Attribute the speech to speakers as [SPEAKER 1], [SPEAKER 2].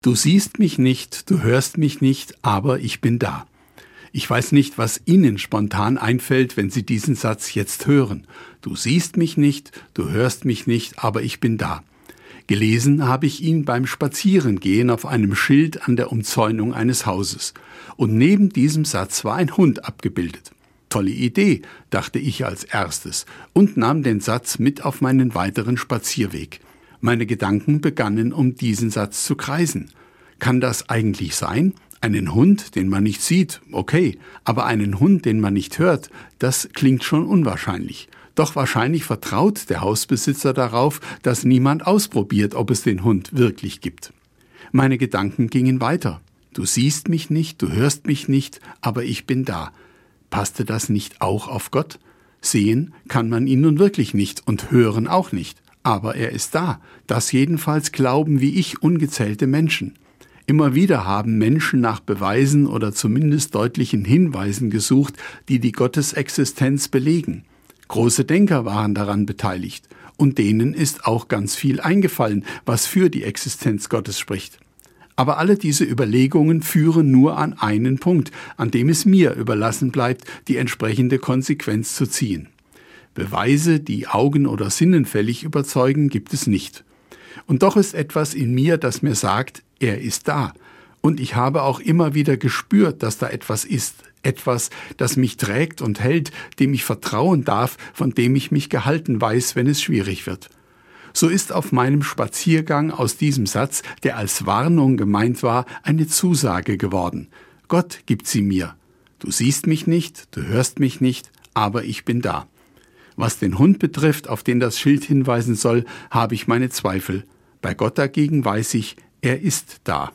[SPEAKER 1] Du siehst mich nicht, du hörst mich nicht, aber ich bin da. Ich weiß nicht, was Ihnen spontan einfällt, wenn Sie diesen Satz jetzt hören. Du siehst mich nicht, du hörst mich nicht, aber ich bin da. Gelesen habe ich ihn beim Spazierengehen auf einem Schild an der Umzäunung eines Hauses. Und neben diesem Satz war ein Hund abgebildet. Tolle Idee, dachte ich als erstes und nahm den Satz mit auf meinen weiteren Spazierweg. Meine Gedanken begannen um diesen Satz zu kreisen. Kann das eigentlich sein? Einen Hund, den man nicht sieht, okay, aber einen Hund, den man nicht hört, das klingt schon unwahrscheinlich. Doch wahrscheinlich vertraut der Hausbesitzer darauf, dass niemand ausprobiert, ob es den Hund wirklich gibt. Meine Gedanken gingen weiter. Du siehst mich nicht, du hörst mich nicht, aber ich bin da. Passte das nicht auch auf Gott? Sehen kann man ihn nun wirklich nicht und hören auch nicht aber er ist da. Das jedenfalls glauben wie ich ungezählte Menschen. Immer wieder haben Menschen nach Beweisen oder zumindest deutlichen Hinweisen gesucht, die die Gottesexistenz belegen. Große Denker waren daran beteiligt, und denen ist auch ganz viel eingefallen, was für die Existenz Gottes spricht. Aber alle diese Überlegungen führen nur an einen Punkt, an dem es mir überlassen bleibt, die entsprechende Konsequenz zu ziehen. Beweise, die Augen oder Sinnenfällig überzeugen, gibt es nicht. Und doch ist etwas in mir, das mir sagt, er ist da. Und ich habe auch immer wieder gespürt, dass da etwas ist, etwas, das mich trägt und hält, dem ich vertrauen darf, von dem ich mich gehalten weiß, wenn es schwierig wird. So ist auf meinem Spaziergang aus diesem Satz, der als Warnung gemeint war, eine Zusage geworden. Gott gibt sie mir. Du siehst mich nicht, du hörst mich nicht, aber ich bin da. Was den Hund betrifft, auf den das Schild hinweisen soll, habe ich meine Zweifel. Bei Gott dagegen weiß ich, er ist da.